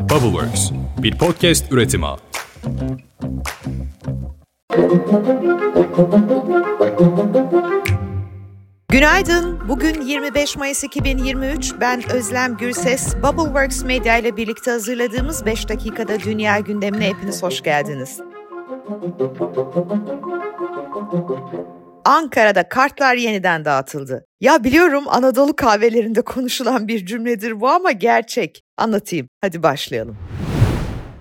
Bubbleworks, bir podcast üretimi. Günaydın. Bugün 25 Mayıs 2023. Ben Özlem Gürses. Bubbleworks Medya ile birlikte hazırladığımız 5 dakikada dünya gündemine hepiniz hoş geldiniz. Ankara'da kartlar yeniden dağıtıldı. Ya biliyorum Anadolu kahvelerinde konuşulan bir cümledir bu ama gerçek. Anlatayım. Hadi başlayalım.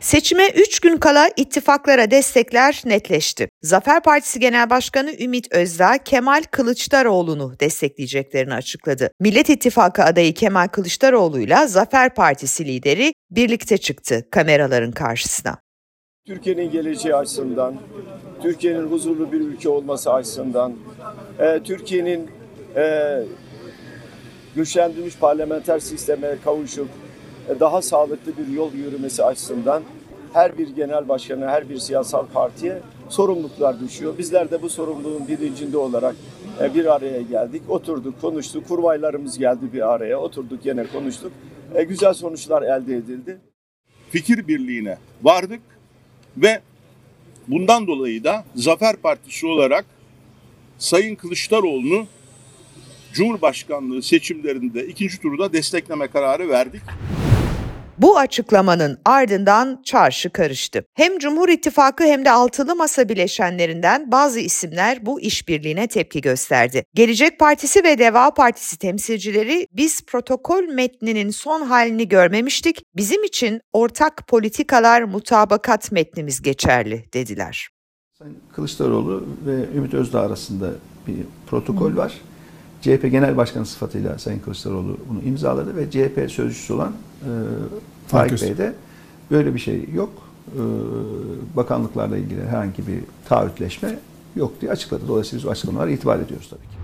Seçime 3 gün kala ittifaklara destekler netleşti. Zafer Partisi Genel Başkanı Ümit Özdağ, Kemal Kılıçdaroğlu'nu destekleyeceklerini açıkladı. Millet İttifakı adayı Kemal Kılıçdaroğlu ile Zafer Partisi lideri birlikte çıktı kameraların karşısına. Türkiye'nin geleceği açısından, Türkiye'nin huzurlu bir ülke olması açısından, e, Türkiye'nin e, güçlendirilmiş parlamenter sisteme kavuşup e, daha sağlıklı bir yol yürümesi açısından her bir genel başkanı, her bir siyasal partiye sorumluluklar düşüyor. Bizler de bu sorumluluğun bilincinde olarak e, bir araya geldik, oturduk, konuştuk, kurvaylarımız geldi bir araya, oturduk yine konuştuk. E, güzel sonuçlar elde edildi. Fikir birliğine vardık ve bundan dolayı da Zafer Partisi olarak Sayın Kılıçdaroğlu'nu Cumhurbaşkanlığı seçimlerinde ikinci turda destekleme kararı verdik. Bu açıklamanın ardından çarşı karıştı. Hem Cumhur İttifakı hem de altılı masa bileşenlerinden bazı isimler bu işbirliğine tepki gösterdi. Gelecek Partisi ve Deva Partisi temsilcileri biz protokol metninin son halini görmemiştik. Bizim için ortak politikalar mutabakat metnimiz geçerli dediler. Sayın Kılıçdaroğlu ve Ümit Özdağ arasında bir protokol var. CHP Genel Başkanı sıfatıyla Sayın Kılıçdaroğlu bunu imzaladı ve CHP sözcüsü olan e, Faik Bey de böyle bir şey yok. E, bakanlıklarla ilgili herhangi bir taahhütleşme yok diye açıkladı. Dolayısıyla biz o açıklamalara itibar ediyoruz tabii ki.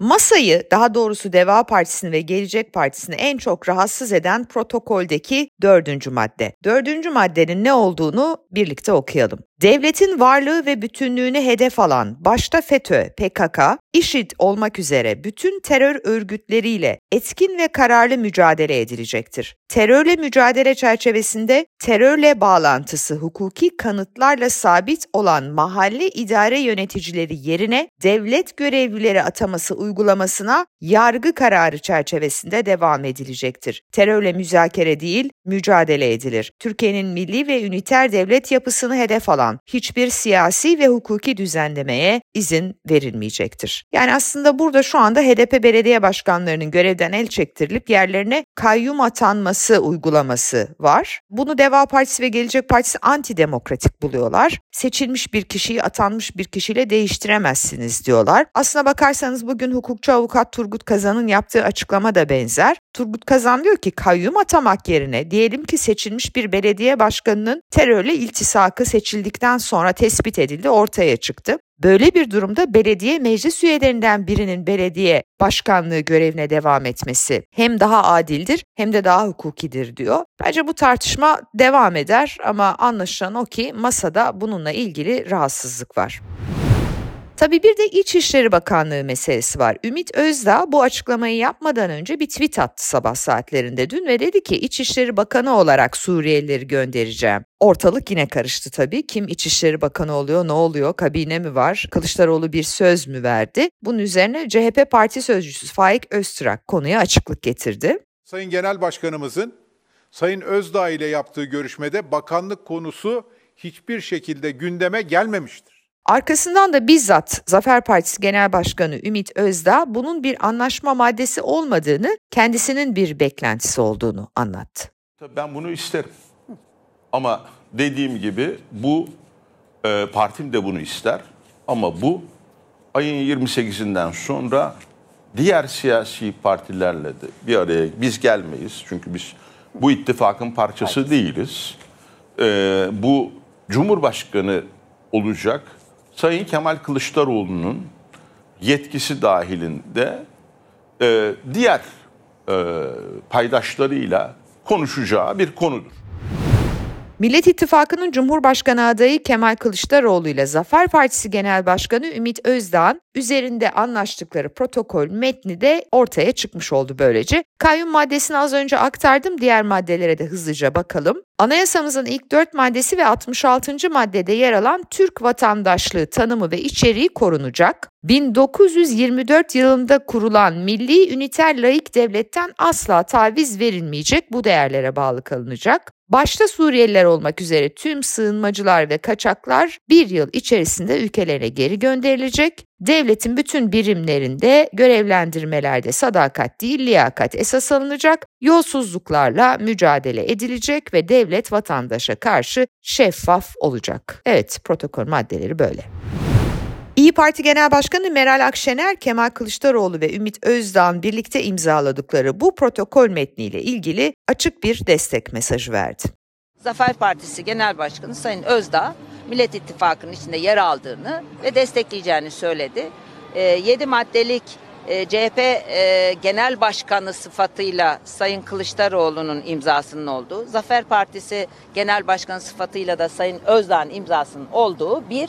Masayı, daha doğrusu Deva Partisi'ni ve Gelecek Partisi'ni en çok rahatsız eden protokoldeki dördüncü madde. Dördüncü maddenin ne olduğunu birlikte okuyalım. Devletin varlığı ve bütünlüğünü hedef alan başta FETÖ, PKK, IŞİD olmak üzere bütün terör örgütleriyle etkin ve kararlı mücadele edilecektir. Terörle mücadele çerçevesinde terörle bağlantısı hukuki kanıtlarla sabit olan mahalle idare yöneticileri yerine devlet görevlileri ataması uygulamasına yargı kararı çerçevesinde devam edilecektir. Terörle müzakere değil, mücadele edilir. Türkiye'nin milli ve üniter devlet yapısını hedef alan hiçbir siyasi ve hukuki düzenlemeye izin verilmeyecektir. Yani aslında burada şu anda HDP belediye başkanlarının görevden el çektirilip yerlerine kayyum atanması uygulaması var. Bunu Deva Partisi ve Gelecek Partisi antidemokratik buluyorlar. Seçilmiş bir kişiyi atanmış bir kişiyle değiştiremezsiniz diyorlar. Aslına bakarsanız bugün hukukçu avukat Turgut Kazan'ın yaptığı açıklama da benzer. Turgut Kazan diyor ki kayyum atamak yerine diyelim ki seçilmiş bir belediye başkanının terörle iltisakı seçildikten sonra tespit edildi, ortaya çıktı. Böyle bir durumda belediye meclis üyelerinden birinin belediye başkanlığı görevine devam etmesi hem daha adildir hem de daha hukukidir diyor. Bence bu tartışma devam eder ama anlaşılan o ki masada bununla ilgili rahatsızlık var. Tabii bir de İçişleri Bakanlığı meselesi var. Ümit Özdağ bu açıklamayı yapmadan önce bir tweet attı sabah saatlerinde dün ve dedi ki İçişleri Bakanı olarak Suriyelileri göndereceğim. Ortalık yine karıştı tabii. Kim İçişleri Bakanı oluyor, ne oluyor, kabine mi var, Kılıçdaroğlu bir söz mü verdi? Bunun üzerine CHP Parti Sözcüsü Faik Öztürk konuya açıklık getirdi. Sayın Genel Başkanımızın Sayın Özdağ ile yaptığı görüşmede bakanlık konusu hiçbir şekilde gündeme gelmemiştir. Arkasından da bizzat Zafer Partisi Genel Başkanı Ümit Özdağ bunun bir anlaşma maddesi olmadığını, kendisinin bir beklentisi olduğunu anlattı. Ben bunu isterim. Ama dediğim gibi bu e, partim de bunu ister. Ama bu ayın 28'inden sonra diğer siyasi partilerle de bir araya biz gelmeyiz. Çünkü biz bu ittifakın parçası değiliz. E, bu Cumhurbaşkanı olacak Sayın Kemal Kılıçdaroğlu'nun yetkisi dahilinde e, diğer e, paydaşlarıyla konuşacağı bir konudur. Millet İttifakı'nın Cumhurbaşkanı adayı Kemal Kılıçdaroğlu ile Zafer Partisi Genel Başkanı Ümit Özdağ'ın üzerinde anlaştıkları protokol metni de ortaya çıkmış oldu böylece. Kayyum maddesini az önce aktardım. Diğer maddelere de hızlıca bakalım. Anayasamızın ilk 4 maddesi ve 66. maddede yer alan Türk vatandaşlığı tanımı ve içeriği korunacak. 1924 yılında kurulan Milli Üniter Laik Devlet'ten asla taviz verilmeyecek bu değerlere bağlı kalınacak. Başta Suriyeliler olmak üzere tüm sığınmacılar ve kaçaklar bir yıl içerisinde ülkelerine geri gönderilecek. Devletin bütün birimlerinde görevlendirmelerde sadakat değil liyakat esas alınacak, yolsuzluklarla mücadele edilecek ve devlet vatandaşa karşı şeffaf olacak. Evet protokol maddeleri böyle. İyi Parti Genel Başkanı Meral Akşener, Kemal Kılıçdaroğlu ve Ümit Özdağ'ın birlikte imzaladıkları bu protokol metniyle ilgili açık bir destek mesajı verdi. Zafer Partisi Genel Başkanı Sayın Özdağ, Millet İttifakı'nın içinde yer aldığını ve destekleyeceğini söyledi. 7 ee, maddelik e, CHP e, Genel Başkanı sıfatıyla Sayın Kılıçdaroğlu'nun imzasının olduğu, Zafer Partisi Genel Başkanı sıfatıyla da Sayın Özdağ'ın imzasının olduğu bir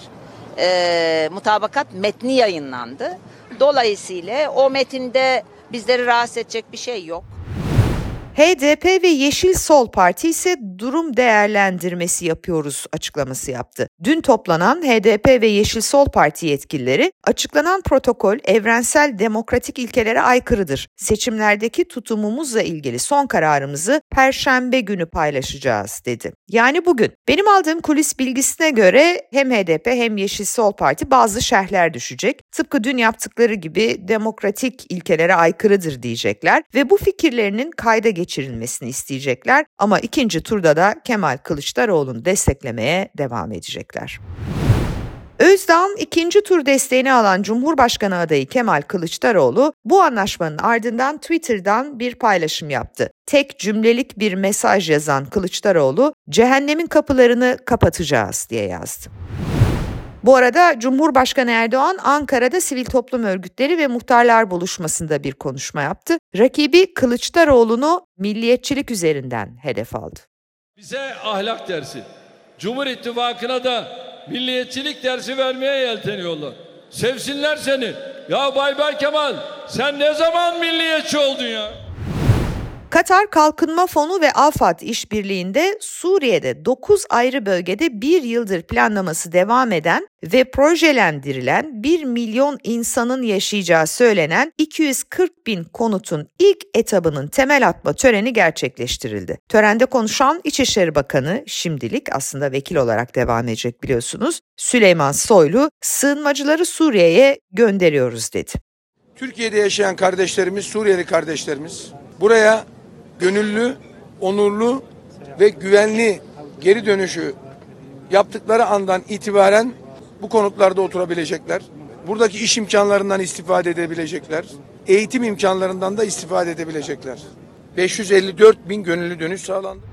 e, mutabakat metni yayınlandı. Dolayısıyla o metinde bizleri rahatsız edecek bir şey yok. HDP ve Yeşil Sol Parti ise durum değerlendirmesi yapıyoruz açıklaması yaptı. Dün toplanan HDP ve Yeşil Sol Parti yetkilileri açıklanan protokol evrensel demokratik ilkelere aykırıdır. Seçimlerdeki tutumumuzla ilgili son kararımızı perşembe günü paylaşacağız dedi. Yani bugün. Benim aldığım kulis bilgisine göre hem HDP hem Yeşil Sol Parti bazı şerhler düşecek. Tıpkı dün yaptıkları gibi demokratik ilkelere aykırıdır diyecekler ve bu fikirlerinin kayda geçirilmesi geçirilmesini isteyecekler ama ikinci turda da Kemal Kılıçdaroğlu'nu desteklemeye devam edecekler. Özdağ'ın ikinci tur desteğini alan Cumhurbaşkanı adayı Kemal Kılıçdaroğlu bu anlaşmanın ardından Twitter'dan bir paylaşım yaptı. Tek cümlelik bir mesaj yazan Kılıçdaroğlu, cehennemin kapılarını kapatacağız diye yazdı. Bu arada Cumhurbaşkanı Erdoğan Ankara'da sivil toplum örgütleri ve muhtarlar buluşmasında bir konuşma yaptı. Rakibi Kılıçdaroğlu'nu milliyetçilik üzerinden hedef aldı. Bize ahlak dersi, Cumhur İttifakı'na da milliyetçilik dersi vermeye yelteniyorlar. Sevsinler seni. Ya Bay Bay Kemal sen ne zaman milliyetçi oldun ya? Katar Kalkınma Fonu ve AFAD işbirliğinde Suriye'de 9 ayrı bölgede bir yıldır planlaması devam eden ve projelendirilen 1 milyon insanın yaşayacağı söylenen 240 bin konutun ilk etabının temel atma töreni gerçekleştirildi. Törende konuşan İçişleri Bakanı şimdilik aslında vekil olarak devam edecek biliyorsunuz Süleyman Soylu sığınmacıları Suriye'ye gönderiyoruz dedi. Türkiye'de yaşayan kardeşlerimiz, Suriyeli kardeşlerimiz buraya gönüllü, onurlu ve güvenli geri dönüşü yaptıkları andan itibaren bu konutlarda oturabilecekler. Buradaki iş imkanlarından istifade edebilecekler. Eğitim imkanlarından da istifade edebilecekler. 554 bin gönüllü dönüş sağlandı.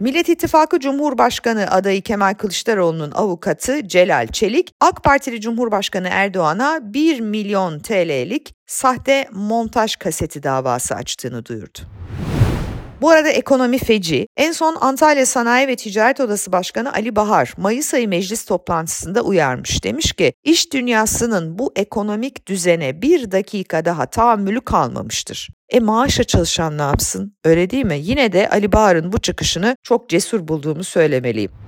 Millet İttifakı Cumhurbaşkanı adayı Kemal Kılıçdaroğlu'nun avukatı Celal Çelik, AK Partili Cumhurbaşkanı Erdoğan'a 1 milyon TL'lik sahte montaj kaseti davası açtığını duyurdu. Bu arada ekonomi feci. En son Antalya Sanayi ve Ticaret Odası Başkanı Ali Bahar Mayıs ayı meclis toplantısında uyarmış. Demiş ki iş dünyasının bu ekonomik düzene bir dakika daha tahammülü kalmamıştır. E maaşa çalışan ne yapsın? Öyle değil mi? Yine de Ali Bahar'ın bu çıkışını çok cesur bulduğumu söylemeliyim.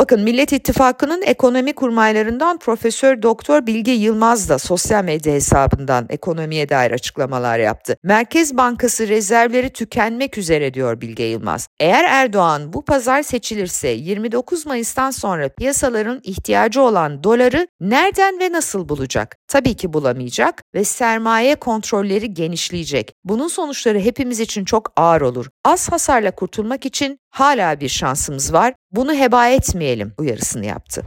Bakın Millet İttifakı'nın ekonomi kurmaylarından Profesör Doktor Bilge Yılmaz da sosyal medya hesabından ekonomiye dair açıklamalar yaptı. Merkez Bankası rezervleri tükenmek üzere diyor Bilge Yılmaz. Eğer Erdoğan bu pazar seçilirse 29 Mayıs'tan sonra piyasaların ihtiyacı olan doları nereden ve nasıl bulacak? Tabii ki bulamayacak ve sermaye kontrolleri genişleyecek. Bunun sonuçları hepimiz için çok ağır olur. Az hasarla kurtulmak için hala bir şansımız var. Bunu heba etmeyelim uyarısını yaptı.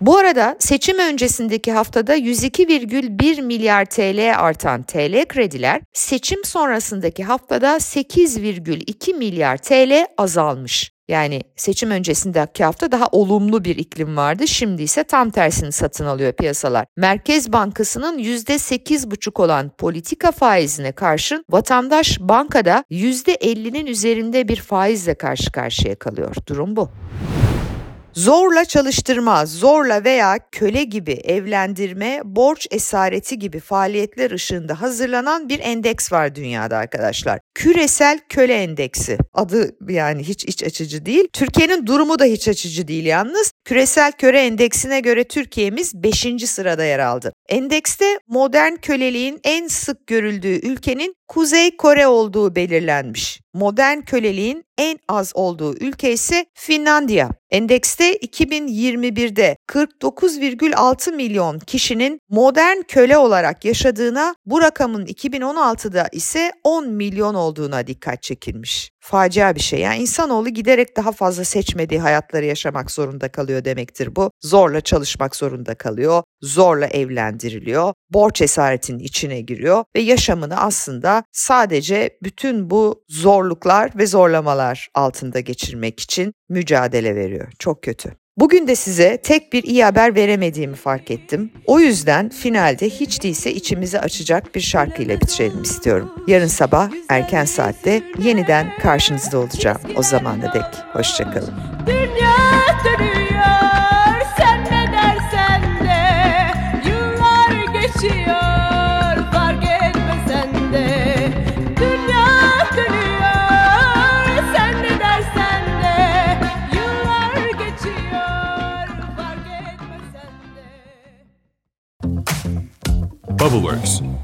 Bu arada seçim öncesindeki haftada 102,1 milyar TL artan TL krediler seçim sonrasındaki haftada 8,2 milyar TL azalmış. Yani seçim öncesindeki hafta daha olumlu bir iklim vardı. Şimdi ise tam tersini satın alıyor piyasalar. Merkez Bankası'nın %8,5 olan politika faizine karşın vatandaş bankada %50'nin üzerinde bir faizle karşı karşıya kalıyor. Durum bu. Zorla çalıştırma, zorla veya köle gibi evlendirme, borç esareti gibi faaliyetler ışığında hazırlanan bir endeks var dünyada arkadaşlar. Küresel Köle Endeksi. Adı yani hiç iç açıcı değil. Türkiye'nin durumu da hiç açıcı değil yalnız. Küresel Köle Endeksine göre Türkiye'miz 5. sırada yer aldı. Endekste modern köleliğin en sık görüldüğü ülkenin Kuzey Kore olduğu belirlenmiş. Modern köleliğin en az olduğu ülke ise Finlandiya. Endekste 2021'de 49,6 milyon kişinin modern köle olarak yaşadığına, bu rakamın 2016'da ise 10 milyon olduğuna dikkat çekilmiş. Facia bir şey. Yani insanoğlu giderek daha fazla seçmediği hayatları yaşamak zorunda kalıyor demektir bu. Zorla çalışmak zorunda kalıyor, zorla evlendiriliyor, borç esaretinin içine giriyor ve yaşamını aslında sadece bütün bu zorluklar ve zorlamalar altında geçirmek için mücadele veriyor. Çok kötü. Bugün de size tek bir iyi haber veremediğimi fark ettim. O yüzden finalde hiç değilse içimizi açacak bir şarkıyla bitirelim istiyorum. Yarın sabah erken saatte yeniden karşınızda olacağım. O zamana dek hoşçakalın. Dünya dönüyor